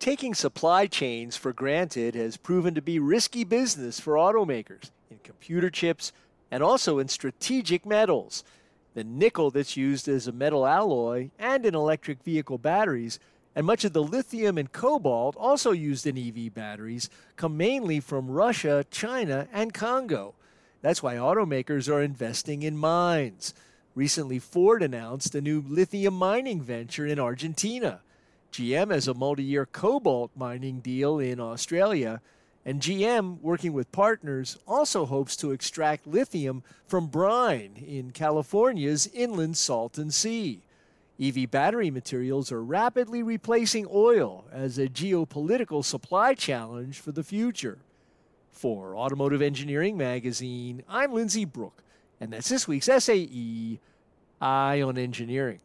Taking supply chains for granted has proven to be risky business for automakers in computer chips and also in strategic metals. The nickel that's used as a metal alloy and in electric vehicle batteries, and much of the lithium and cobalt also used in EV batteries, come mainly from Russia, China, and Congo. That's why automakers are investing in mines. Recently, Ford announced a new lithium mining venture in Argentina. GM has a multi year cobalt mining deal in Australia, and GM, working with partners, also hopes to extract lithium from brine in California's inland Salton Sea. EV battery materials are rapidly replacing oil as a geopolitical supply challenge for the future. For Automotive Engineering Magazine, I'm Lindsay Brooke, and that's this week's SAE Eye on Engineering.